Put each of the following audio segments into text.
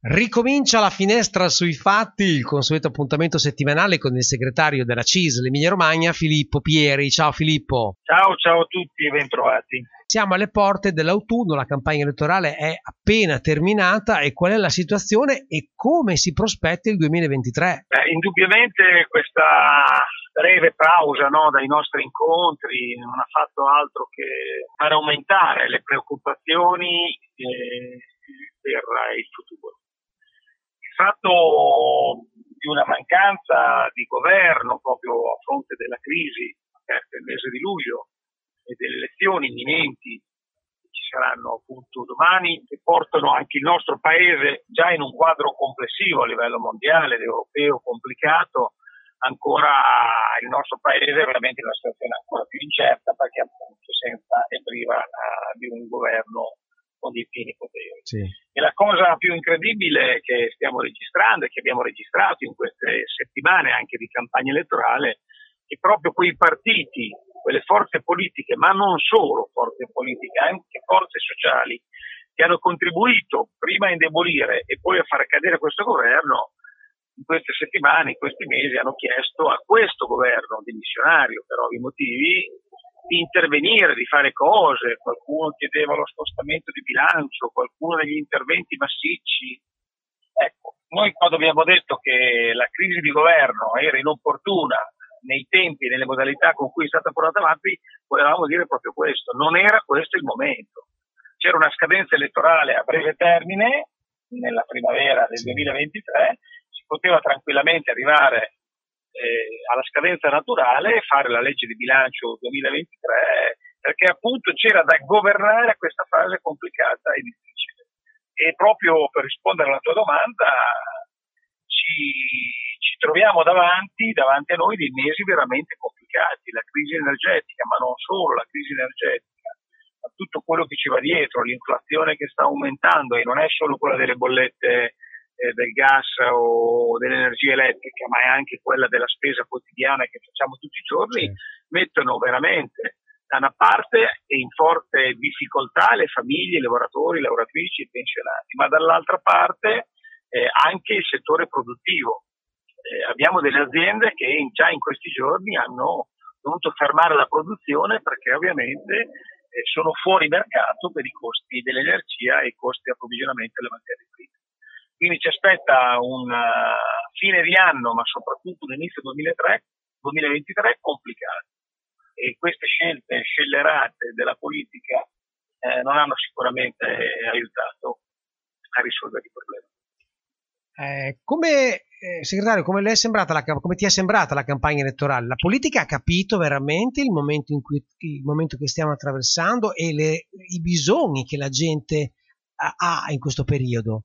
Ricomincia la finestra sui fatti, il consueto appuntamento settimanale con il segretario della CIS l'Emilia Romagna, Filippo Pieri. Ciao Filippo. Ciao, ciao a tutti e bentrovati. Siamo alle porte dell'autunno, la campagna elettorale è appena terminata e qual è la situazione e come si prospetta il 2023? Eh, indubbiamente questa breve pausa no, dai nostri incontri non ha fatto altro che far aumentare le preoccupazioni eh, per il futuro fatto di una mancanza di governo proprio a fronte della crisi aperta il mese di luglio e delle elezioni imminenti che ci saranno appunto domani che portano anche il nostro paese già in un quadro complessivo a livello mondiale ed europeo complicato ancora il nostro paese è veramente in una situazione ancora più incerta perché appunto senza e priva uh, di un governo con dei pieni poteri. Sì. E la cosa più incredibile che stiamo registrando e che abbiamo registrato in queste settimane anche di campagna elettorale è che proprio quei partiti, quelle forze politiche, ma non solo forze politiche, anche forze sociali, che hanno contribuito prima a indebolire e poi a far cadere questo governo, in queste settimane, in questi mesi hanno chiesto a questo governo dimissionario per ovvi motivi di intervenire, di fare cose, qualcuno chiedeva lo spostamento di bilancio, qualcuno degli interventi massicci. Ecco, noi quando abbiamo detto che la crisi di governo era inopportuna nei tempi e nelle modalità con cui è stata portata avanti, volevamo dire proprio questo, non era questo il momento. C'era una scadenza elettorale a breve termine, nella primavera del 2023, si poteva tranquillamente arrivare eh, alla scadenza naturale fare la legge di bilancio 2023 perché appunto c'era da governare questa fase complicata e difficile. E proprio per rispondere alla tua domanda ci, ci troviamo davanti, davanti a noi dei mesi veramente complicati, la crisi energetica, ma non solo la crisi energetica, ma tutto quello che ci va dietro, l'inflazione che sta aumentando e non è solo quella delle bollette eh, del gas o dell'energia elettrica, ma è anche quella della spesa quotidiana che facciamo tutti i giorni, sì. mettono veramente da una parte in forte difficoltà le famiglie, i lavoratori, le lavoratrici, i pensionati, ma dall'altra parte eh, anche il settore produttivo. Eh, abbiamo delle aziende che in, già in questi giorni hanno dovuto fermare la produzione perché ovviamente eh, sono fuori mercato per i costi dell'energia e i costi di approvvigionamento delle materie prime. Quindi ci aspetta un uh, fine di anno, ma soprattutto un inizio 2003, 2023 complicato. E queste scelte scellerate della politica eh, non hanno sicuramente aiutato a risolvere il problema. Eh, come eh, segretario, come, la, come, ti è sembrata la campagna elettorale? La politica ha capito veramente il momento, cui, il momento che stiamo attraversando e le, i bisogni che la gente ha, ha in questo periodo?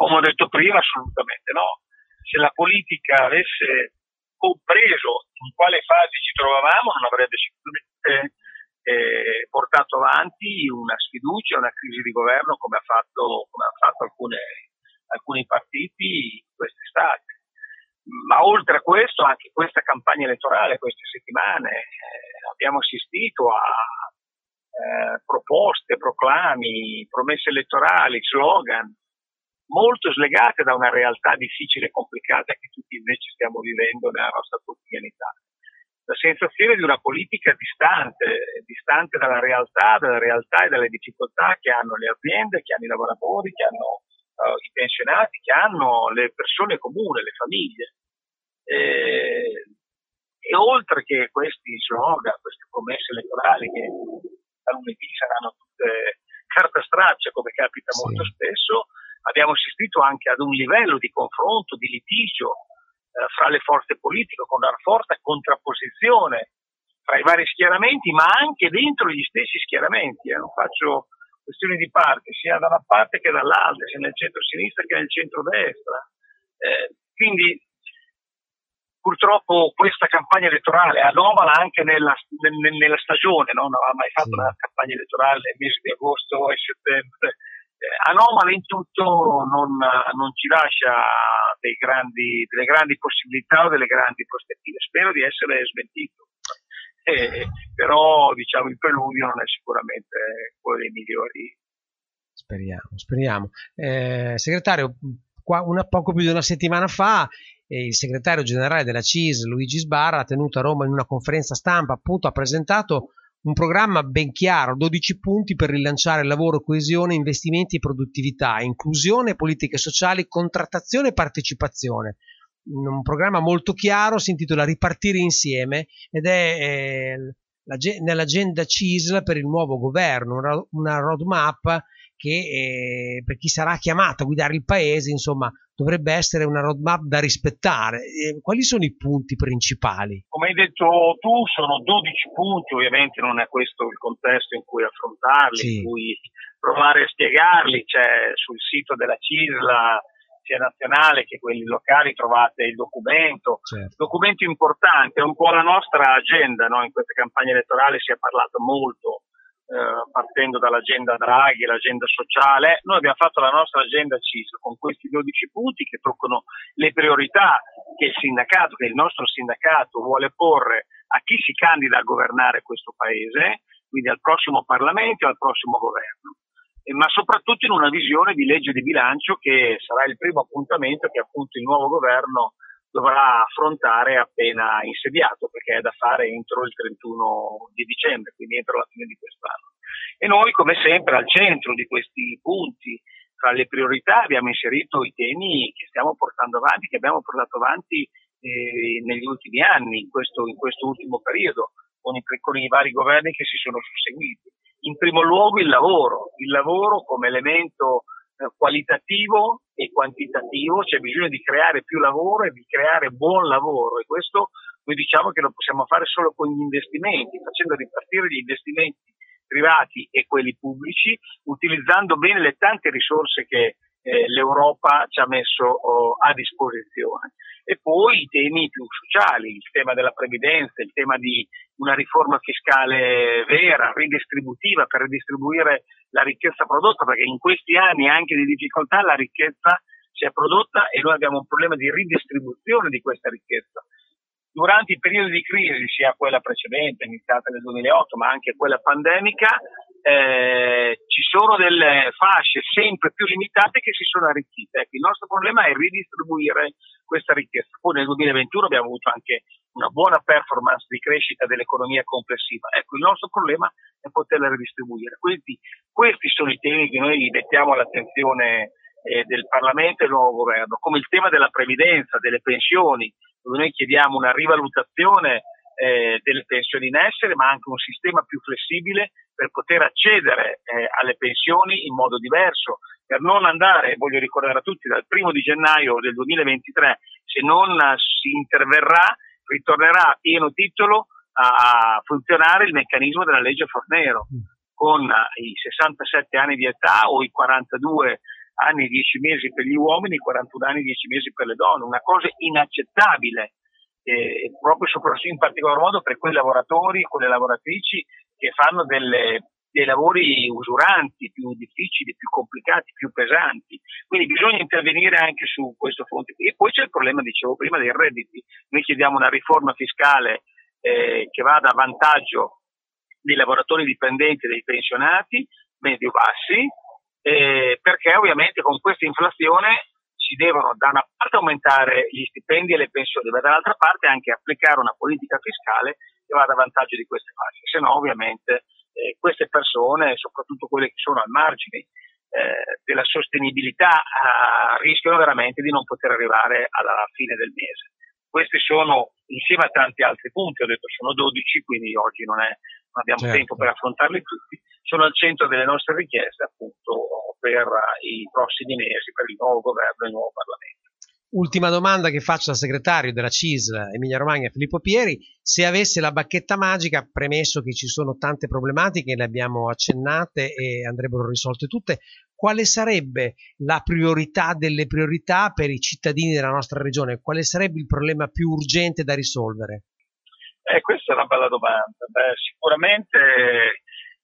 Come ho detto prima, assolutamente no. Se la politica avesse compreso in quale fase ci trovavamo, non avrebbe sicuramente eh, portato avanti una sfiducia, una crisi di governo come ha fatto, come ha fatto alcune, alcuni partiti quest'estate. Ma oltre a questo, anche questa campagna elettorale, queste settimane, eh, abbiamo assistito a eh, proposte, proclami, promesse elettorali, slogan molto slegate da una realtà difficile e complicata che tutti invece stiamo vivendo nella nostra quotidianità. La sensazione di una politica distante, distante dalla realtà, dalla realtà e dalle difficoltà che hanno le aziende, che hanno i lavoratori, che hanno uh, i pensionati, che hanno le persone comuni, le famiglie. E, e oltre che questi slogan, queste promesse elettorali che da lunedì saranno tutte carta straccia come capita sì. molto spesso, abbiamo assistito anche ad un livello di confronto, di litigio eh, fra le forze politiche, con una forte contrapposizione fra i vari schieramenti, ma anche dentro gli stessi schieramenti. Eh. Non faccio questioni di parte, sia da una parte che dall'altra, sia nel centro-sinistra che nel centro-destra. Eh, quindi purtroppo questa campagna elettorale anomala anche nella, nella stagione, no? non aveva mai fatto una campagna elettorale nei mesi di agosto e settembre anomala in tutto non, non ci lascia grandi, delle grandi possibilità o delle grandi prospettive. Spero di essere smentito. Eh, però diciamo il preludio non è sicuramente quello dei migliori Speriamo, speriamo. Eh, segretario, una, poco più di una settimana fa eh, il segretario generale della CIS, Luigi Sbarra, ha tenuto a Roma in una conferenza stampa, appunto ha presentato un programma ben chiaro, 12 punti per rilanciare lavoro, coesione, investimenti e produttività, inclusione, politiche sociali, contrattazione e partecipazione. Un programma molto chiaro, si intitola Ripartire insieme ed è eh, nell'agenda CISL per il nuovo governo, una roadmap che eh, per chi sarà chiamato a guidare il paese, insomma, dovrebbe essere una roadmap da rispettare. Quali sono i punti principali? Come hai detto tu, sono 12 punti, ovviamente non è questo il contesto in cui affrontarli, sì. in cui provare a spiegarli, c'è sul sito della CISLA sia nazionale che quelli locali trovate il documento, certo. documento importante, è un po' la nostra agenda, no? in questa campagna elettorale si è parlato molto eh, partendo dall'agenda Draghi, l'agenda sociale, noi abbiamo fatto la nostra agenda CIS con questi 12 punti che toccano le priorità che il sindacato, che il nostro sindacato vuole porre a chi si candida a governare questo paese, quindi al prossimo Parlamento e al prossimo governo. Ma soprattutto in una visione di legge di bilancio che sarà il primo appuntamento che appunto il nuovo governo dovrà affrontare appena insediato, perché è da fare entro il 31 di dicembre, quindi entro la fine di quest'anno. E noi, come sempre, al centro di questi punti, tra le priorità, abbiamo inserito i temi che stiamo portando avanti, che abbiamo portato avanti eh, negli ultimi anni, in questo, in questo ultimo periodo, con i, con i vari governi che si sono susseguiti. In primo luogo il lavoro, il lavoro come elemento qualitativo e quantitativo, c'è bisogno di creare più lavoro e di creare buon lavoro e questo noi diciamo che lo possiamo fare solo con gli investimenti, facendo ripartire gli investimenti privati e quelli pubblici, utilizzando bene le tante risorse che eh, l'Europa ci ha messo oh, a disposizione. E poi i temi più sociali, il tema della previdenza, il tema di una riforma fiscale vera, ridistributiva, per ridistribuire la ricchezza prodotta, perché in questi anni anche di difficoltà la ricchezza si è prodotta e noi abbiamo un problema di ridistribuzione di questa ricchezza durante i periodi di crisi, sia quella precedente, iniziata nel 2008, ma anche quella pandemica, eh, ci sono delle fasce sempre più limitate che si sono arricchite. Ecco, il nostro problema è ridistribuire questa ricchezza. Poi nel 2021 abbiamo avuto anche una buona performance di crescita dell'economia complessiva. Ecco, il nostro problema è poterla ridistribuire. Quindi questi sono i temi che noi mettiamo all'attenzione eh, del Parlamento e del nuovo governo, come il tema della previdenza, delle pensioni, dove noi chiediamo una rivalutazione eh, delle pensioni in essere, ma anche un sistema più flessibile per poter accedere eh, alle pensioni in modo diverso, per non andare, voglio ricordare a tutti, dal primo di gennaio del 2023, se non si interverrà, ritornerà a pieno titolo a funzionare il meccanismo della legge Fornero, con i 67 anni di età o i 42 anni e 10 mesi per gli uomini, 41 anni e 10 mesi per le donne, una cosa inaccettabile, eh, proprio in particolar modo per quei lavoratori quelle lavoratrici che fanno delle, dei lavori usuranti, più difficili, più complicati, più pesanti. Quindi bisogna intervenire anche su questo fronte. E poi c'è il problema, dicevo prima, dei redditi. Noi chiediamo una riforma fiscale eh, che vada a vantaggio dei lavoratori dipendenti dei pensionati medio-bassi, eh, perché ovviamente con questa inflazione si devono da una parte aumentare gli stipendi e le pensioni, ma dall'altra parte anche applicare una politica fiscale che vada a vantaggio di queste fasce, se no ovviamente eh, queste persone, soprattutto quelle che sono al margine eh, della sostenibilità, eh, rischiano veramente di non poter arrivare alla fine del mese. Questi sono, insieme a tanti altri punti, ho detto sono 12, quindi oggi non, è, non abbiamo certo. tempo per affrontarli tutti, sono al centro delle nostre richieste appunto per i prossimi mesi, per il nuovo governo e il nuovo Parlamento. Ultima domanda che faccio al segretario della CIS Emilia Romagna Filippo Pieri, se avesse la bacchetta magica, premesso che ci sono tante problematiche, le abbiamo accennate e andrebbero risolte tutte, quale sarebbe la priorità delle priorità per i cittadini della nostra regione? Quale sarebbe il problema più urgente da risolvere? Eh, questa è una bella domanda. Beh, sicuramente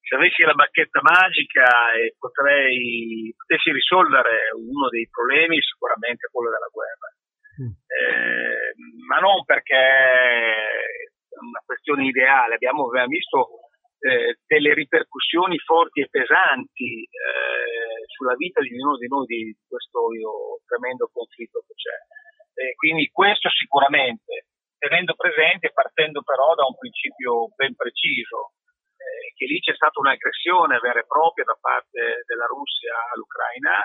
se avessi la bacchetta magica e potrei, potessi risolvere uno dei problemi, sicuramente quello della guerra. Mm. Eh, ma non perché è una questione ideale, abbiamo, visto eh, delle ripercussioni forti e pesanti eh, sulla vita di ognuno di noi di questo io, tremendo conflitto che c'è. Quindi questo sicuramente, tenendo presente, partendo però da un principio ben preciso, che lì c'è stata un'aggressione vera e propria da parte della Russia all'Ucraina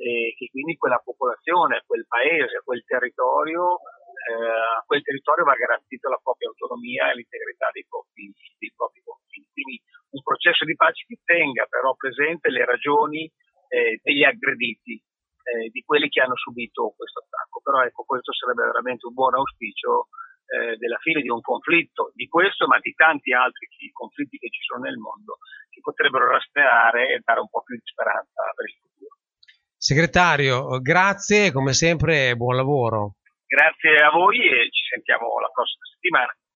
e che quindi quella popolazione, quel paese, quel territorio, eh, quel territorio va garantita la propria autonomia e l'integrità dei propri, dei propri confini. Quindi un processo di pace che tenga però presente le ragioni eh, degli aggrediti, eh, di quelli che hanno subito questo attacco. Però ecco, questo sarebbe veramente un buon auspicio eh, della fine di un conflitto, di questo ma di tanti altri conflitti che ci sono nel mondo, che potrebbero rastreare e dare un po' più di speranza per il futuro. Segretario, grazie, come sempre buon lavoro. Grazie a voi e ci sentiamo la prossima settimana.